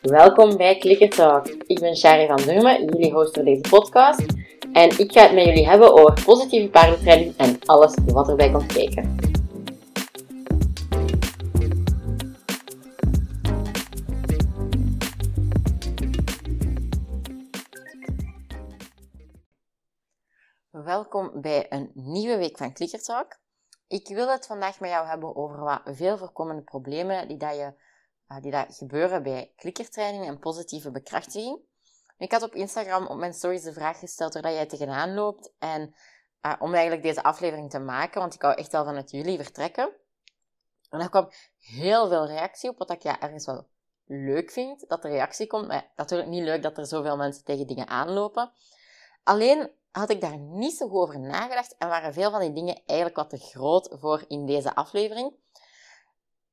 Welkom bij Clicker Talk. Ik ben Shari van Durmen, jullie host voor deze podcast. En ik ga het met jullie hebben over positieve paardentraining en alles wat erbij komt kijken. Welkom bij een nieuwe week van Clicker Talk. Ik wil het vandaag met jou hebben over wat veel voorkomende problemen die, dat je, uh, die dat gebeuren bij klikkertraining en positieve bekrachtiging. Ik had op Instagram op mijn stories de vraag gesteld waar jij tegenaan loopt en uh, om eigenlijk deze aflevering te maken, want ik wou echt wel vanuit jullie vertrekken. En daar kwam heel veel reactie op, wat ik ja, ergens wel leuk vind, dat er reactie komt. Maar natuurlijk niet leuk dat er zoveel mensen tegen dingen aanlopen. Alleen had ik daar niet zo goed over nagedacht en waren veel van die dingen eigenlijk wat te groot voor in deze aflevering.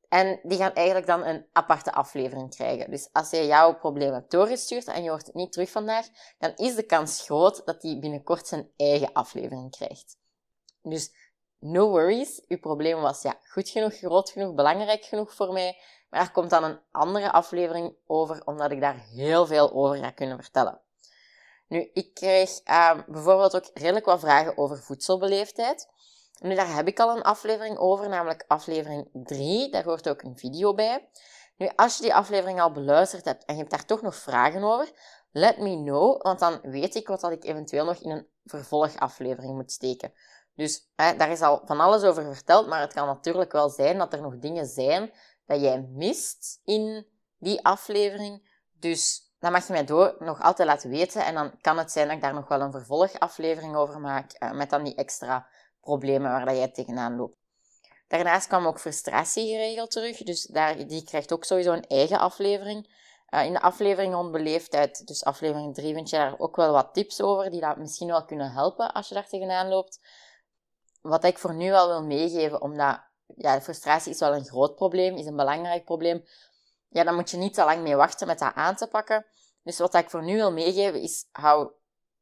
En die gaan eigenlijk dan een aparte aflevering krijgen. Dus als je jouw probleem hebt doorgestuurd en je hoort het niet terug vandaag, dan is de kans groot dat die binnenkort zijn eigen aflevering krijgt. Dus no worries, uw probleem was ja, goed genoeg, groot genoeg, belangrijk genoeg voor mij. Maar er komt dan een andere aflevering over, omdat ik daar heel veel over ga kunnen vertellen. Nu, ik kreeg uh, bijvoorbeeld ook redelijk wat vragen over voedselbeleefdheid. Nu, daar heb ik al een aflevering over, namelijk aflevering 3. Daar hoort ook een video bij. Nu, als je die aflevering al beluisterd hebt en je hebt daar toch nog vragen over, let me know, want dan weet ik wat dat ik eventueel nog in een vervolgaflevering moet steken. Dus daar is al van alles over verteld, maar het kan natuurlijk wel zijn dat er nog dingen zijn dat jij mist in die aflevering. Dus dan mag je mij door nog altijd laten weten. En dan kan het zijn dat ik daar nog wel een vervolgaflevering over maak. Uh, met dan die extra problemen waar dat jij tegenaan loopt. Daarnaast kwam ook frustratie geregeld terug. Dus daar, die krijgt ook sowieso een eigen aflevering. Uh, in de aflevering rond beleefdheid, dus aflevering 3, vind je daar ook wel wat tips over die dat misschien wel kunnen helpen als je daar tegenaan loopt. Wat ik voor nu wel wil meegeven, omdat ja, frustratie is wel een groot probleem, is een belangrijk probleem ja, dan moet je niet te lang mee wachten met dat aan te pakken. Dus wat ik voor nu wil meegeven is, hou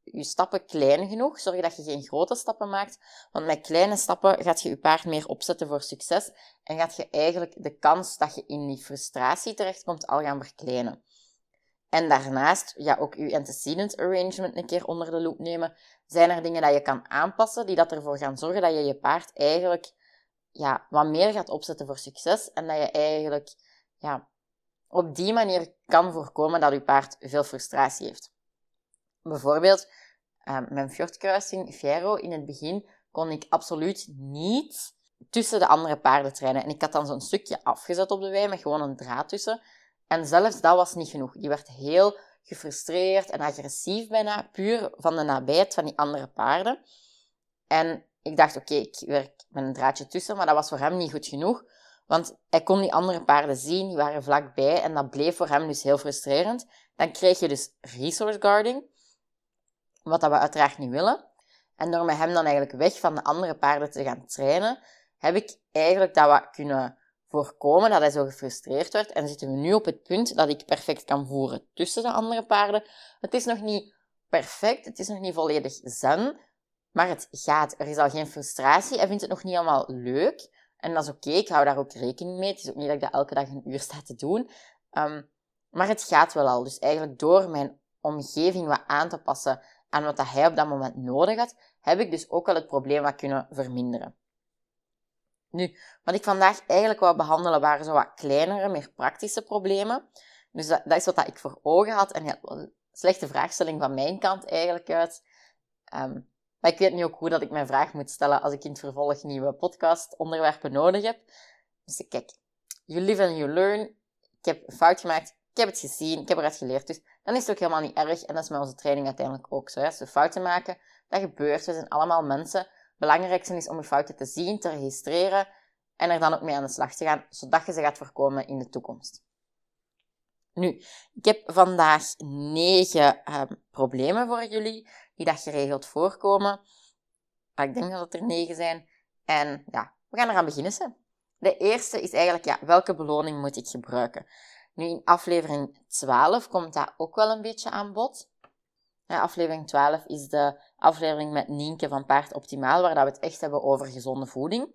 je stappen klein genoeg. Zorg dat je geen grote stappen maakt. Want met kleine stappen gaat je je paard meer opzetten voor succes. En gaat je eigenlijk de kans dat je in die frustratie terechtkomt al gaan verkleinen. En daarnaast, ja, ook je antecedent arrangement een keer onder de loep nemen. Zijn er dingen dat je kan aanpassen die dat ervoor gaan zorgen dat je je paard eigenlijk ja, wat meer gaat opzetten voor succes. En dat je eigenlijk ja, op die manier kan voorkomen dat uw paard veel frustratie heeft. Bijvoorbeeld, uh, mijn fjordkruising Fiero in het begin kon ik absoluut niet tussen de andere paarden trainen. En ik had dan zo'n stukje afgezet op de wei met gewoon een draad tussen. En zelfs dat was niet genoeg. Die werd heel gefrustreerd en agressief bijna, puur van de nabijheid van die andere paarden. En ik dacht, oké, ik werk met een draadje tussen, maar dat was voor hem niet goed genoeg. Want hij kon die andere paarden zien, die waren vlakbij en dat bleef voor hem dus heel frustrerend. Dan kreeg je dus resource guarding, wat dat we uiteraard niet willen. En door met hem dan eigenlijk weg van de andere paarden te gaan trainen, heb ik eigenlijk dat wat kunnen voorkomen, dat hij zo gefrustreerd werd. En zitten we nu op het punt dat ik perfect kan voeren tussen de andere paarden. Het is nog niet perfect, het is nog niet volledig zen, maar het gaat. Er is al geen frustratie, hij vindt het nog niet allemaal leuk. En dat is oké, ik hou daar ook rekening mee. Het is ook niet dat ik dat elke dag een uur sta te doen. Um, maar het gaat wel al. Dus eigenlijk door mijn omgeving wat aan te passen aan wat hij op dat moment nodig had, heb ik dus ook wel het probleem wat kunnen verminderen. Nu, wat ik vandaag eigenlijk wou behandelen waren zo wat kleinere, meer praktische problemen. Dus dat, dat is wat ik voor ogen had. En ja, slechte vraagstelling van mijn kant eigenlijk uit. Um, maar ik weet nu ook hoe dat ik mijn vraag moet stellen als ik in het vervolg nieuwe podcastonderwerpen nodig heb. Dus kijk, you live and you learn. Ik heb een fout gemaakt. Ik heb het gezien. Ik heb eruit geleerd. Dus dan is het ook helemaal niet erg. En dat is met onze training uiteindelijk ook zo. We fouten maken, dat gebeurt. We zijn allemaal mensen. Belangrijkste is om je fouten te zien, te registreren en er dan ook mee aan de slag te gaan, zodat je ze gaat voorkomen in de toekomst. Nu, ik heb vandaag negen um, problemen voor jullie die dat geregeld voorkomen. Ik denk dat het er negen zijn. En ja, we gaan eraan beginnen. De eerste is eigenlijk, ja, welke beloning moet ik gebruiken? Nu, in aflevering 12 komt dat ook wel een beetje aan bod. Aflevering 12 is de aflevering met Nienke van Paard Optimaal, waar dat we het echt hebben over gezonde voeding.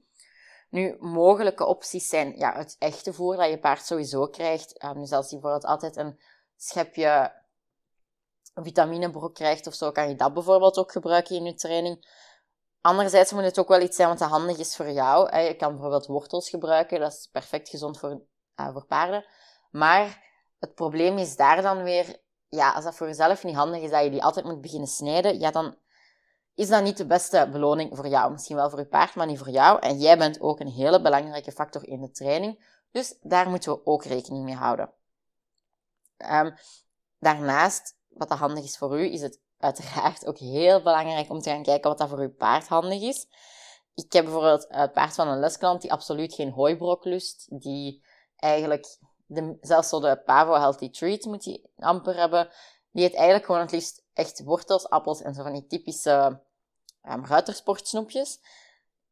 Nu, mogelijke opties zijn ja, het echte voer dat je paard sowieso krijgt. Um, dus als je bijvoorbeeld altijd een schepje vitaminebroek krijgt of zo, kan je dat bijvoorbeeld ook gebruiken in je training. Anderzijds moet het ook wel iets zijn wat handig is voor jou. Je kan bijvoorbeeld wortels gebruiken, dat is perfect gezond voor, uh, voor paarden. Maar het probleem is daar dan weer, ja, als dat voor jezelf niet handig is dat je die altijd moet beginnen snijden, ja, dan is dat niet de beste beloning voor jou. Misschien wel voor je paard, maar niet voor jou. En jij bent ook een hele belangrijke factor in de training. Dus daar moeten we ook rekening mee houden. Um, daarnaast, wat dat handig is voor u, is het uiteraard ook heel belangrijk om te gaan kijken wat dat voor uw paard handig is. Ik heb bijvoorbeeld het paard van een lesklant die absoluut geen hooibrok lust, die eigenlijk de, zelfs zo de Pavo Healthy Treat moet hij amper hebben. Die het eigenlijk gewoon het liefst echt wortels, appels en zo van die typische um, ruitersportsnoepjes.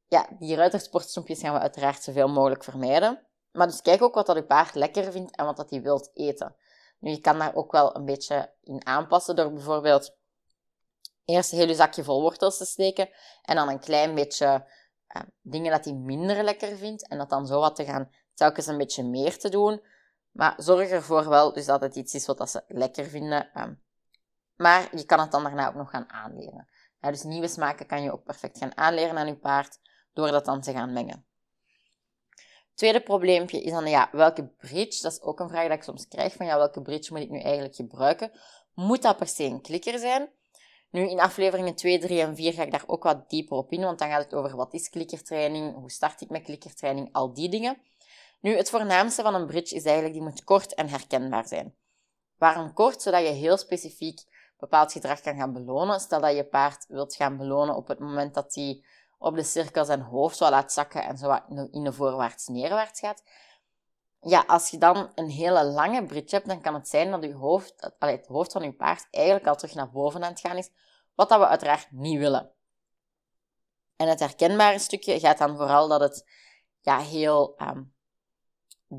Ja, die ruitersportsnoepjes gaan we uiteraard zoveel mogelijk vermijden. Maar dus kijk ook wat dat je paard lekker vindt en wat dat hij wilt eten. Nu, je kan daar ook wel een beetje in aanpassen door bijvoorbeeld eerst een hele zakje vol wortels te steken en dan een klein beetje uh, dingen dat hij minder lekker vindt en dat dan zo wat te gaan telkens een beetje meer te doen. Maar zorg ervoor wel dus dat het iets is wat ze lekker vinden. Um, maar je kan het dan daarna ook nog gaan aanleren. Dus nieuwe smaken kan je ook perfect gaan aanleren aan je paard door dat dan te gaan mengen. Tweede probleempje is dan, ja, welke bridge? Dat is ook een vraag die ik soms krijg van, ja, welke bridge moet ik nu eigenlijk gebruiken? Moet dat per se een klikker zijn? Nu, in afleveringen 2, 3 en 4 ga ik daar ook wat dieper op in, want dan gaat het over wat is klikkertraining, hoe start ik met klikkertraining, al die dingen. Nu, het voornaamste van een bridge is eigenlijk, die moet kort en herkenbaar zijn. Waarom kort? Zodat je heel specifiek bepaald gedrag kan gaan belonen. Stel dat je paard wilt gaan belonen op het moment dat hij op de cirkel zijn hoofd wat laat zakken en zo in de voorwaarts-neerwaarts gaat. Ja, als je dan een hele lange bridge hebt, dan kan het zijn dat je hoofd, het hoofd van je paard eigenlijk al terug naar boven aan het gaan is, wat dat we uiteraard niet willen. En het herkenbare stukje gaat dan vooral dat het ja, heel um,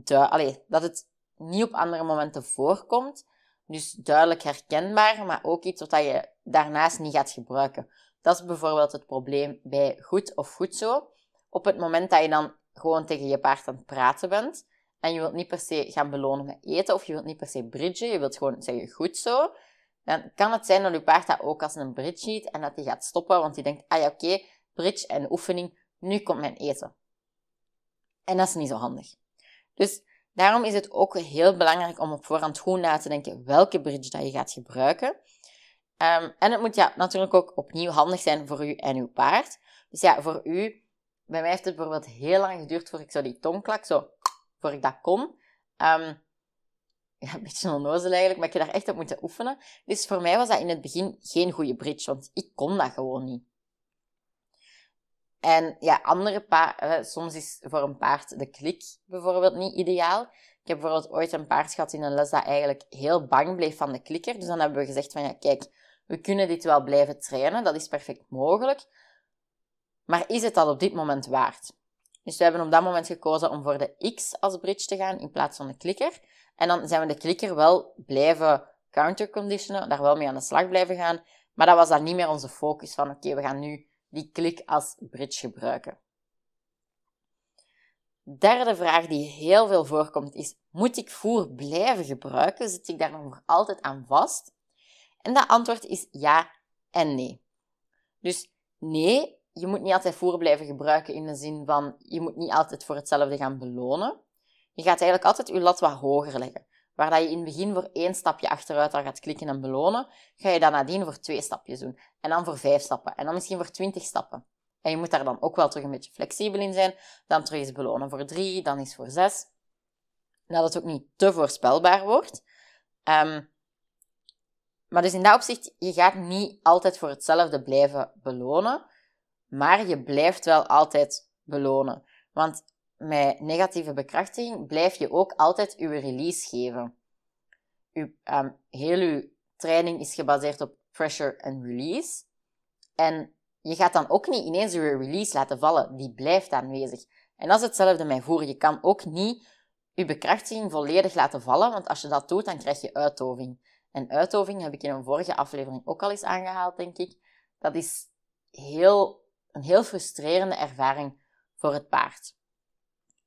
allee, dat het niet op andere momenten voorkomt. Dus duidelijk herkenbaar, maar ook iets wat je daarnaast niet gaat gebruiken. Dat is bijvoorbeeld het probleem bij goed of goed zo. Op het moment dat je dan gewoon tegen je paard aan het praten bent en je wilt niet per se gaan belonen met eten of je wilt niet per se bridgen, je wilt gewoon zeggen goed zo, dan kan het zijn dat je paard dat ook als een bridge ziet en dat hij gaat stoppen, want hij denkt, ah ja oké, bridge en oefening, nu komt mijn eten. En dat is niet zo handig. Dus daarom is het ook heel belangrijk om op voorhand goed na te denken welke bridge dat je gaat gebruiken. Um, en het moet ja, natuurlijk ook opnieuw handig zijn voor u en uw paard. Dus ja, voor u, bij mij heeft het bijvoorbeeld heel lang geduurd voor ik zo die tongklak, zo, voor ik dat kon. Um, ja, een beetje onnozel eigenlijk, maar ik heb daar echt op moeten oefenen. Dus voor mij was dat in het begin geen goede bridge, want ik kon dat gewoon niet. En ja, andere paarden, soms is voor een paard de klik bijvoorbeeld niet ideaal. Ik heb bijvoorbeeld ooit een paard gehad in een les dat eigenlijk heel bang bleef van de klikker. Dus dan hebben we gezegd van ja, kijk, we kunnen dit wel blijven trainen, dat is perfect mogelijk. Maar is het dat op dit moment waard? Dus we hebben op dat moment gekozen om voor de X als bridge te gaan in plaats van de klikker. En dan zijn we de klikker wel blijven counterconditionen, daar wel mee aan de slag blijven gaan. Maar dat was dan niet meer onze focus van oké, we gaan nu die klik als bridge gebruiken. Derde vraag die heel veel voorkomt is: moet ik voer blijven gebruiken? Zit ik daar nog altijd aan vast? En dat antwoord is ja en nee. Dus nee, je moet niet altijd voer blijven gebruiken in de zin van je moet niet altijd voor hetzelfde gaan belonen. Je gaat eigenlijk altijd je lat wat hoger leggen. Waar dat je in het begin voor één stapje achteruit al gaat klikken en belonen, ga je dan nadien voor twee stapjes doen. En dan voor vijf stappen. En dan misschien voor twintig stappen. En je moet daar dan ook wel terug een beetje flexibel in zijn. Dan terug eens belonen voor drie, dan eens voor zes. Dat het ook niet te voorspelbaar wordt. Um, maar dus in dat opzicht, je gaat niet altijd voor hetzelfde blijven belonen. Maar je blijft wel altijd belonen. Want met negatieve bekrachtiging blijf je ook altijd je release geven. Um, heel je training is gebaseerd op pressure en release. En je gaat dan ook niet ineens je release laten vallen. Die blijft aanwezig. En dat is hetzelfde met voeren. Je kan ook niet je bekrachtiging volledig laten vallen, want als je dat doet, dan krijg je uitoving. En uitoving heb ik in een vorige aflevering ook al eens aangehaald, denk ik. Dat is heel, een heel frustrerende ervaring voor het paard.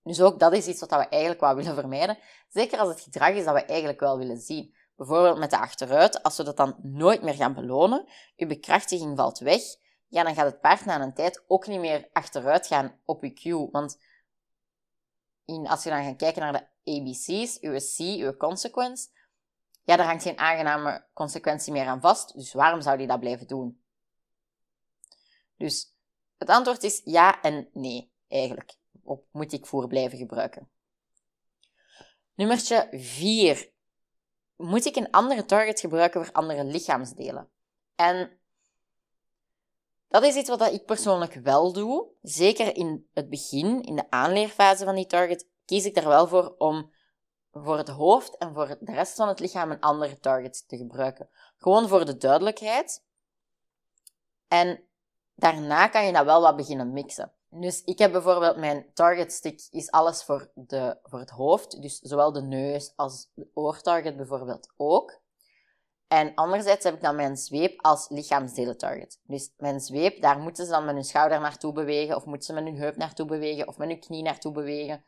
Dus ook dat is iets wat we eigenlijk wel willen vermijden. Zeker als het gedrag is dat we eigenlijk wel willen zien. Bijvoorbeeld met de achteruit, als we dat dan nooit meer gaan belonen, je bekrachtiging valt weg, ja, dan gaat het paard na een tijd ook niet meer achteruit gaan op je cue. Want als je dan gaat kijken naar de ABC's, uw C, uw consequence, ja, daar hangt geen aangename consequentie meer aan vast. Dus waarom zou die dat blijven doen? Dus het antwoord is ja en nee, eigenlijk. Op moet ik voer blijven gebruiken. Nummertje 4. Moet ik een andere target gebruiken voor andere lichaamsdelen? En dat is iets wat ik persoonlijk wel doe. Zeker in het begin, in de aanleerfase van die target, kies ik er wel voor om voor het hoofd en voor de rest van het lichaam een andere target te gebruiken. Gewoon voor de duidelijkheid. En daarna kan je dat wel wat beginnen mixen. Dus ik heb bijvoorbeeld mijn target stick is alles voor, de, voor het hoofd. Dus zowel de neus als de oortarget bijvoorbeeld ook. En anderzijds heb ik dan mijn zweep als lichaamsdelen target. Dus mijn zweep, daar moeten ze dan met hun schouder naartoe bewegen, of moeten ze met hun heup naartoe bewegen, of met hun knie naartoe bewegen.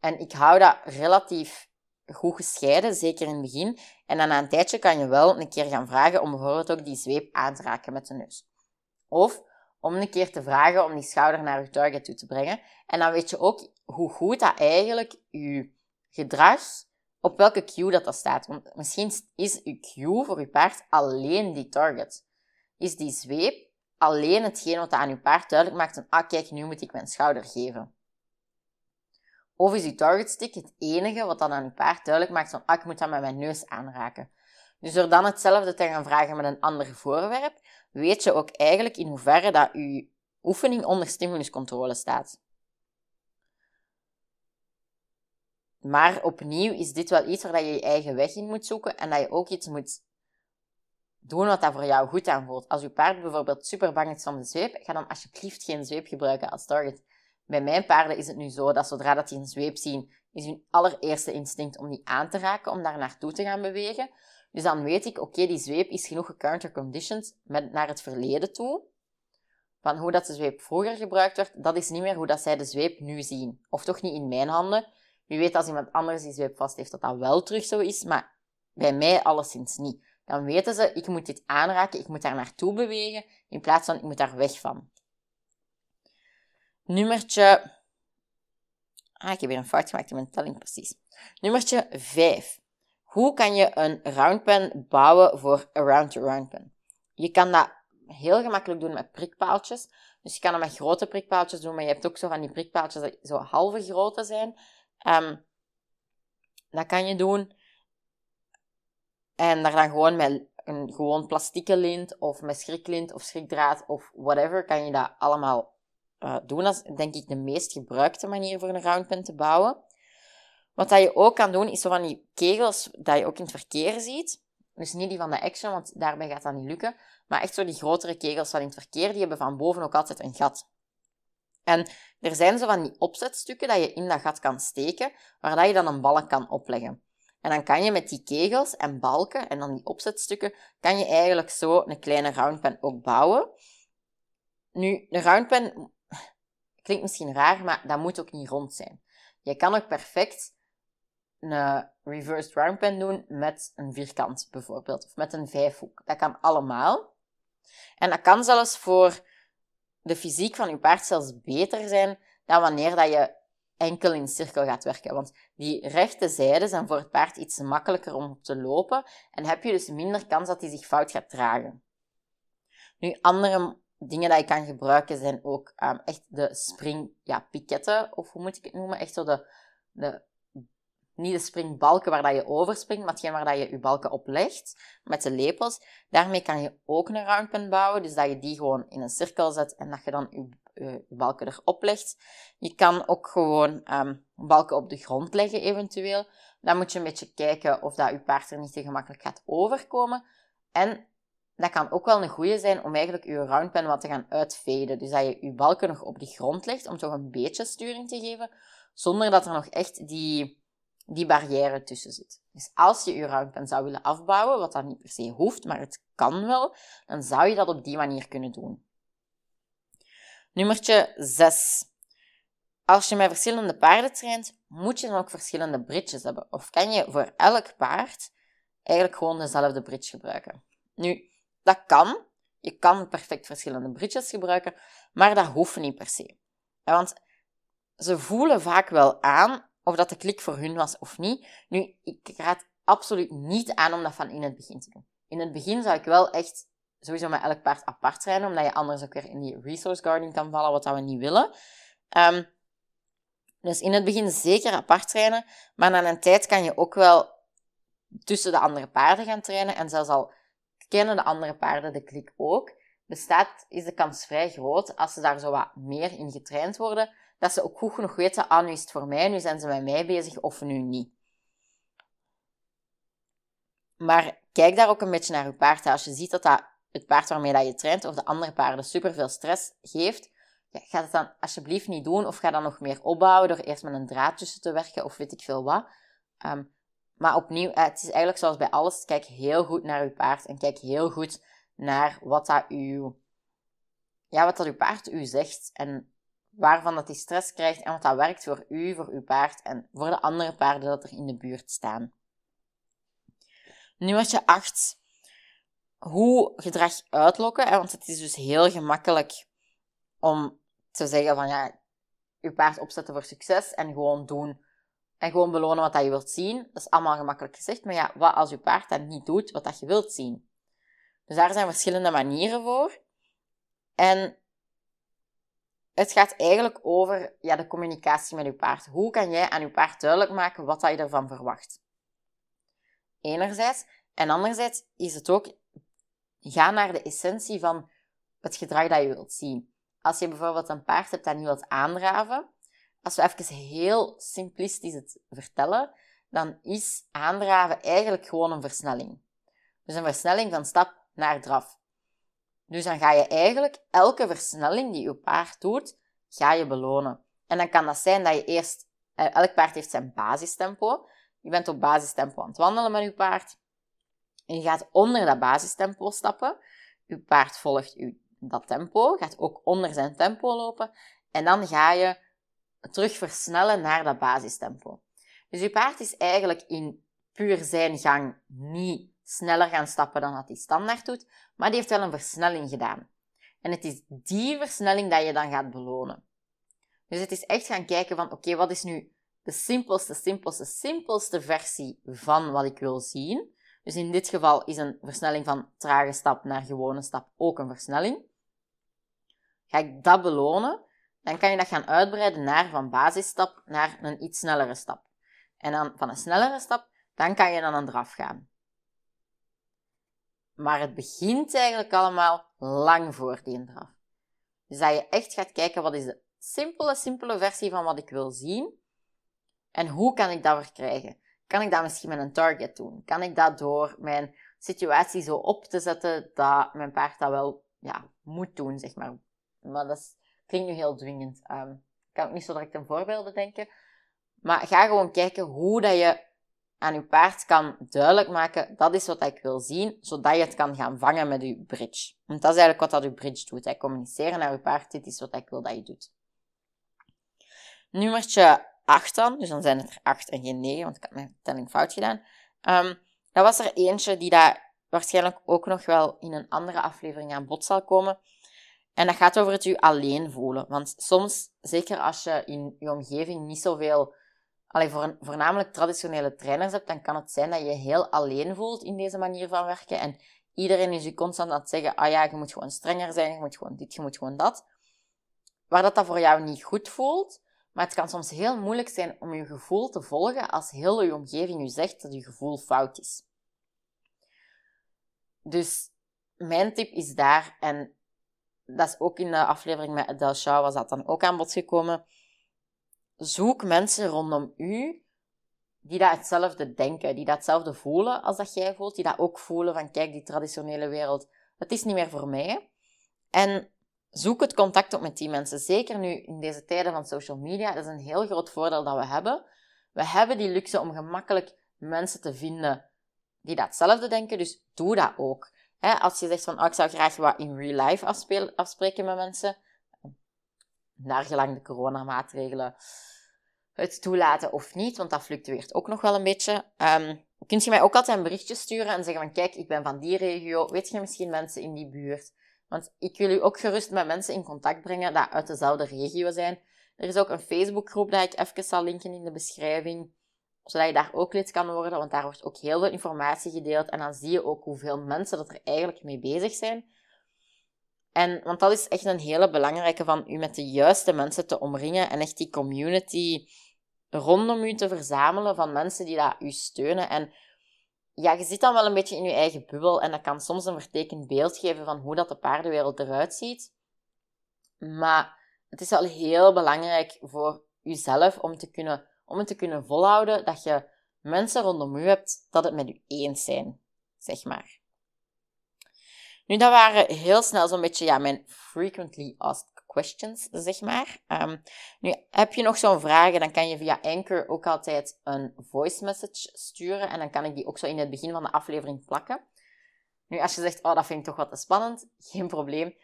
En ik hou dat relatief goed gescheiden, zeker in het begin. En dan na een tijdje kan je wel een keer gaan vragen om bijvoorbeeld ook die zweep aan te raken met de neus. Of om een keer te vragen om die schouder naar je target toe te brengen. En dan weet je ook hoe goed dat eigenlijk je gedrag, op welke cue dat, dat staat. Want misschien is je cue voor je paard alleen die target. Is die zweep alleen hetgeen wat aan je paard duidelijk maakt van, ah kijk, nu moet ik mijn schouder geven. Of is je target stick het enige wat dan aan je paard duidelijk maakt van, ah, ik moet dat met mijn neus aanraken. Dus door dan hetzelfde te gaan vragen met een ander voorwerp, weet je ook eigenlijk in hoeverre dat je oefening onder stimuluscontrole staat. Maar opnieuw is dit wel iets waar je je eigen weg in moet zoeken en dat je ook iets moet doen wat dat voor jou goed aanvoelt. Als je paard bijvoorbeeld super bang is van de zweep, ga dan alsjeblieft geen zweep gebruiken als target. Bij mijn paarden is het nu zo dat zodra dat die een zweep zien, is hun allereerste instinct om die aan te raken, om daar naartoe te gaan bewegen. Dus dan weet ik, oké, die zweep is genoeg gecounterconditioned met, naar het verleden toe. Van hoe dat de zweep vroeger gebruikt werd, dat is niet meer hoe dat zij de zweep nu zien. Of toch niet in mijn handen. Wie weet als iemand anders die zweep vast heeft, dat dat wel terug zo is, maar bij mij alleszins niet. Dan weten ze, ik moet dit aanraken, ik moet daar naartoe bewegen, in plaats van ik moet daar weg van. Nummertje... Ah, ik heb weer een fout gemaakt in mijn telling, precies. Nummertje 5. Hoe kan je een roundpen bouwen voor een round-to-round pen? Je kan dat heel gemakkelijk doen met prikpaaltjes. Dus je kan dat met grote prikpaaltjes doen, maar je hebt ook zo van die prikpaaltjes die zo halve grootte zijn. Um, dat kan je doen. En daar dan gewoon met een gewoon plastieke lint of met schriklint of schrikdraad of whatever, kan je dat allemaal doen. Dat is denk ik de meest gebruikte manier voor een roundpen te bouwen. Wat dat je ook kan doen, is zo van die kegels dat je ook in het verkeer ziet. Dus niet die van de Action, want daarbij gaat dat niet lukken. Maar echt zo die grotere kegels van in het verkeer, die hebben van boven ook altijd een gat. En er zijn zo van die opzetstukken dat je in dat gat kan steken, waar dat je dan een balk kan opleggen. En dan kan je met die kegels en balken en dan die opzetstukken, kan je eigenlijk zo een kleine roundpen ook bouwen. Nu, een roundpen klinkt misschien raar, maar dat moet ook niet rond zijn. Je kan ook perfect een reversed round pen doen met een vierkant bijvoorbeeld, of met een vijfhoek. Dat kan allemaal. En dat kan zelfs voor de fysiek van je paard zelfs beter zijn dan wanneer dat je enkel in cirkel gaat werken. Want die rechte zijden zijn voor het paard iets makkelijker om te lopen en heb je dus minder kans dat hij zich fout gaat dragen. Nu, andere dingen die je kan gebruiken zijn ook um, echt de spring, ja, of hoe moet ik het noemen? Echt zo de, de niet de springbalken waar dat je overspringt, maar hetgeen waar dat je je balken op legt, met de lepels. Daarmee kan je ook een roundpen bouwen, dus dat je die gewoon in een cirkel zet en dat je dan je, je balken erop legt. Je kan ook gewoon um, balken op de grond leggen, eventueel. Dan moet je een beetje kijken of dat je paard er niet te gemakkelijk gaat overkomen. En dat kan ook wel een goede zijn om eigenlijk je roundpen wat te gaan uitveden. Dus dat je je balken nog op de grond legt, om toch een beetje sturing te geven, zonder dat er nog echt die die barrière tussen zit. Dus als je je roundpen zou willen afbouwen, wat dat niet per se hoeft, maar het kan wel, dan zou je dat op die manier kunnen doen. Nummertje 6. als je met verschillende paarden traint, moet je dan ook verschillende bridges hebben. Of kan je voor elk paard eigenlijk gewoon dezelfde bridge gebruiken. Nu, dat kan. Je kan perfect verschillende bridges gebruiken, maar dat hoeft niet per se. Want ze voelen vaak wel aan of dat de klik voor hun was of niet. Nu, ik raad absoluut niet aan om dat van in het begin te doen. In het begin zou ik wel echt sowieso met elk paard apart trainen, omdat je anders ook weer in die resource guarding kan vallen, wat we niet willen. Ehm, dus in het begin zeker apart trainen, maar na een tijd kan je ook wel tussen de andere paarden gaan trainen en zelfs al kennen de andere paarden de klik ook, bestaat, is de kans vrij groot, als ze daar zo wat meer in getraind worden, dat ze ook goed genoeg weten, ah, nu is het voor mij, nu zijn ze met mij bezig of nu niet. Maar kijk daar ook een beetje naar je paard. Als je ziet dat, dat het paard waarmee dat je traint of de andere paarden superveel stress geeft, ja, ga het dan alsjeblieft niet doen of ga dan nog meer opbouwen door eerst met een draad tussen te werken of weet ik veel wat. Ehm, maar opnieuw, eh, het is eigenlijk zoals bij alles, kijk heel goed naar uw paard en kijk heel goed naar wat dat uw, ja, wat dat uw paard u zegt en waarvan dat hij stress krijgt en wat dat werkt voor u, voor uw paard en voor de andere paarden dat er in de buurt staan. Nummer 8. Hoe gedrag uitlokken, want het is dus heel gemakkelijk om te zeggen van ja, je paard opzetten voor succes en gewoon doen en gewoon belonen wat dat je wilt zien. Dat is allemaal gemakkelijk gezegd, maar ja, wat als je paard dat niet doet wat dat je wilt zien? Dus daar zijn verschillende manieren voor. En het gaat eigenlijk over ja, de communicatie met je paard. Hoe kan jij aan je paard duidelijk maken wat dat je ervan verwacht? Enerzijds. En anderzijds is het ook, ga naar de essentie van het gedrag dat je wilt zien. Als je bijvoorbeeld een paard hebt dat niet wilt aandraven, als we even heel simplistisch het vertellen, dan is aandraven eigenlijk gewoon een versnelling. Dus een versnelling van stap naar draf. Dus dan ga je eigenlijk elke versnelling die je paard doet, ga je belonen. En dan kan dat zijn dat je eerst, eh, elk paard heeft zijn basistempo. Je bent op basistempo aan het wandelen met je paard. En je gaat onder dat basistempo stappen. Je paard volgt dat tempo, gaat ook onder zijn tempo lopen. En dan ga je terug versnellen naar dat basistempo. Dus je paard is eigenlijk in puur zijn gang niet sneller gaan stappen dan dat hij standaard doet, maar die heeft wel een versnelling gedaan. En het is die versnelling dat je dan gaat belonen. Dus het is echt gaan kijken van, oké, wat is nu de simpelste, simpelste, simpelste versie van wat ik wil zien? Dus in dit geval is een versnelling van trage stap naar gewone stap ook een versnelling. Ga ik dat belonen, dan kan je dat gaan uitbreiden naar van basisstap naar een iets snellere stap. En dan van een snellere stap, dan kan je dan een draf gaan. Maar het begint eigenlijk allemaal lang voor die draf. Dus dat je echt gaat kijken wat is de simpele, simpele versie van wat ik wil zien. En hoe kan ik dat verkrijgen? Kan ik dat misschien met een target doen? Kan ik dat door mijn situatie zo op te zetten dat mijn paard dat wel ja, moet doen, zeg maar. Maar dat is, klinkt nu heel dwingend. Um, ik kan ook niet zo direct een voorbeeld bedenken. Maar ga gewoon kijken hoe dat je aan je paard kan duidelijk maken, dat is wat ik wil zien, zodat je het kan gaan vangen met je bridge. Want dat is eigenlijk wat dat je bridge doet. Hè. Communiceren naar je paard, dit is wat ik wil dat je doet. Nummertje 8 dan, dus dan zijn het er 8 en geen 9, want ik heb mijn telling fout gedaan. Um, dat was er eentje die daar waarschijnlijk ook nog wel in een andere aflevering aan bod zal komen. En dat gaat over het je alleen voelen. Want soms, zeker als je in je omgeving niet zoveel Allee, voor, voornamelijk traditionele trainers hebt, dan kan het zijn dat je heel alleen voelt in deze manier van werken. En iedereen is je constant aan het zeggen, ah ja, je moet gewoon strenger zijn, je moet gewoon dit, je moet gewoon dat. Waar dat, dat voor jou niet goed voelt. Maar het kan soms heel moeilijk zijn om je gevoel te volgen als heel je omgeving je zegt dat je gevoel fout is. Dus mijn tip is daar, en dat is ook in de aflevering met Adele Shaw was dat dan ook aan bod gekomen zoek mensen rondom u die dat hetzelfde denken, die dat hetzelfde voelen als dat jij voelt, die dat ook voelen van kijk, die traditionele wereld, het is niet meer voor mij. En zoek het contact op met die mensen. Zeker nu in deze tijden van social media, dat is een heel groot voordeel dat we hebben. We hebben die luxe om gemakkelijk mensen te vinden die dat hetzelfde denken, dus doe dat ook. Als je zegt van, oh, ik zou graag wat in real life afspreken met mensen, naar gelang de coronamaatregelen het toelaten of niet, want dat fluctueert ook nog wel een beetje. Um, kun je mij ook altijd een berichtje sturen en zeggen van kijk, ik ben van die regio, weet je misschien mensen in die buurt? Want ik wil u ook gerust met mensen in contact brengen die uit dezelfde regio zijn. Er is ook een Facebookgroep dat ik even zal linken in de beschrijving, zodat je daar ook lid kan worden, want daar wordt ook heel veel informatie gedeeld en dan zie je ook hoeveel mensen dat er eigenlijk mee bezig zijn. En, want dat is echt een hele belangrijke van u met de juiste mensen te omringen en echt die community rondom u te verzamelen van mensen die dat u steunen. En ja, je zit dan wel een beetje in je eigen bubbel en dat kan soms een vertekend beeld geven van hoe dat de paardenwereld eruit ziet. Maar het is wel heel belangrijk voor uzelf om, te kunnen, om het te kunnen volhouden dat je mensen rondom u hebt dat het met u eens zijn, zeg maar. Nu, dat waren heel snel zo'n beetje ja, mijn frequently asked questions, zeg maar. Um, nu, heb je nog zo'n vragen, dan kan je via Anchor ook altijd een voice message sturen. En dan kan ik die ook zo in het begin van de aflevering plakken. Nu, als je zegt, oh, dat vind ik toch wat te spannend, geen probleem.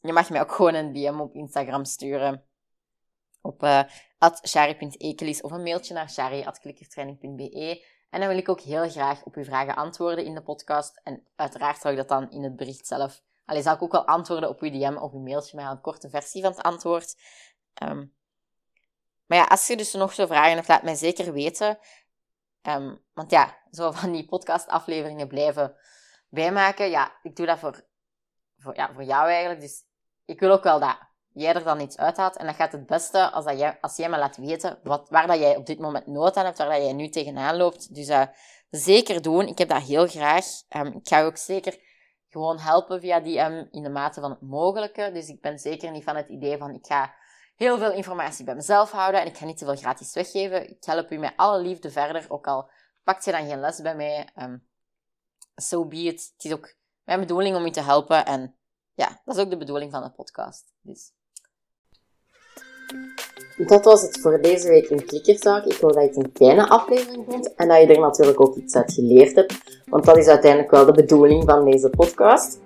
Je mag mij ook gewoon een DM op Instagram sturen. Op uh, of een mailtje naar shari.klikkertraining.be. En dan wil ik ook heel graag op uw vragen antwoorden in de podcast. En uiteraard zal ik dat dan in het bericht zelf Allee, zal ik ook wel antwoorden op uw DM of uw mailtje met een korte versie van het antwoord. Um, maar ja, als je dus nog zo vragen hebt, laat mij zeker weten. Um, want ja, zo van die podcastafleveringen blijven bijmaken. Ja, ik doe dat voor, voor, ja, voor jou eigenlijk. Dus ik wil ook wel dat jij er dan iets uithaalt. En dat gaat het beste als, dat jij, als jij me laat weten wat, waar dat jij op dit moment nood aan hebt, waar dat jij nu tegenaan loopt. Dus uh, zeker doen. Ik heb dat heel graag. Um, ik ga ook zeker gewoon helpen via DM in de mate van het mogelijke. Dus ik ben zeker niet van het idee van ik ga heel veel informatie bij mezelf houden en ik ga niet te veel gratis weggeven. Ik help u met alle liefde verder, ook al pakt je dan geen les bij mij. Um, so be it. Het is ook mijn bedoeling om u te helpen en ja, dat is ook de bedoeling van de podcast. Dus. Dat was het voor deze week in Klikkertalk. Ik hoop dat je het een fijne aflevering vond en dat je er natuurlijk ook iets uit geleerd hebt. Want dat is uiteindelijk wel de bedoeling van deze podcast.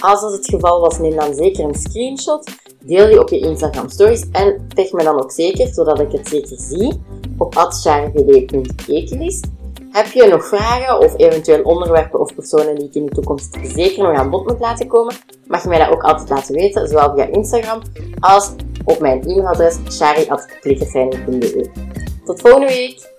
Als dat het geval was, neem dan zeker een screenshot. Deel die op je Instagram stories en tag me dan ook zeker, zodat ik het zeker zie, op atcharvd.ekelis. Heb je nog vragen of eventueel onderwerpen of personen die ik in de toekomst zeker nog aan bod moet laten komen, mag je mij dat ook altijd laten weten, zowel via Instagram als op mijn e-mailadres shari.klikkerfijn.be. Tot volgende week!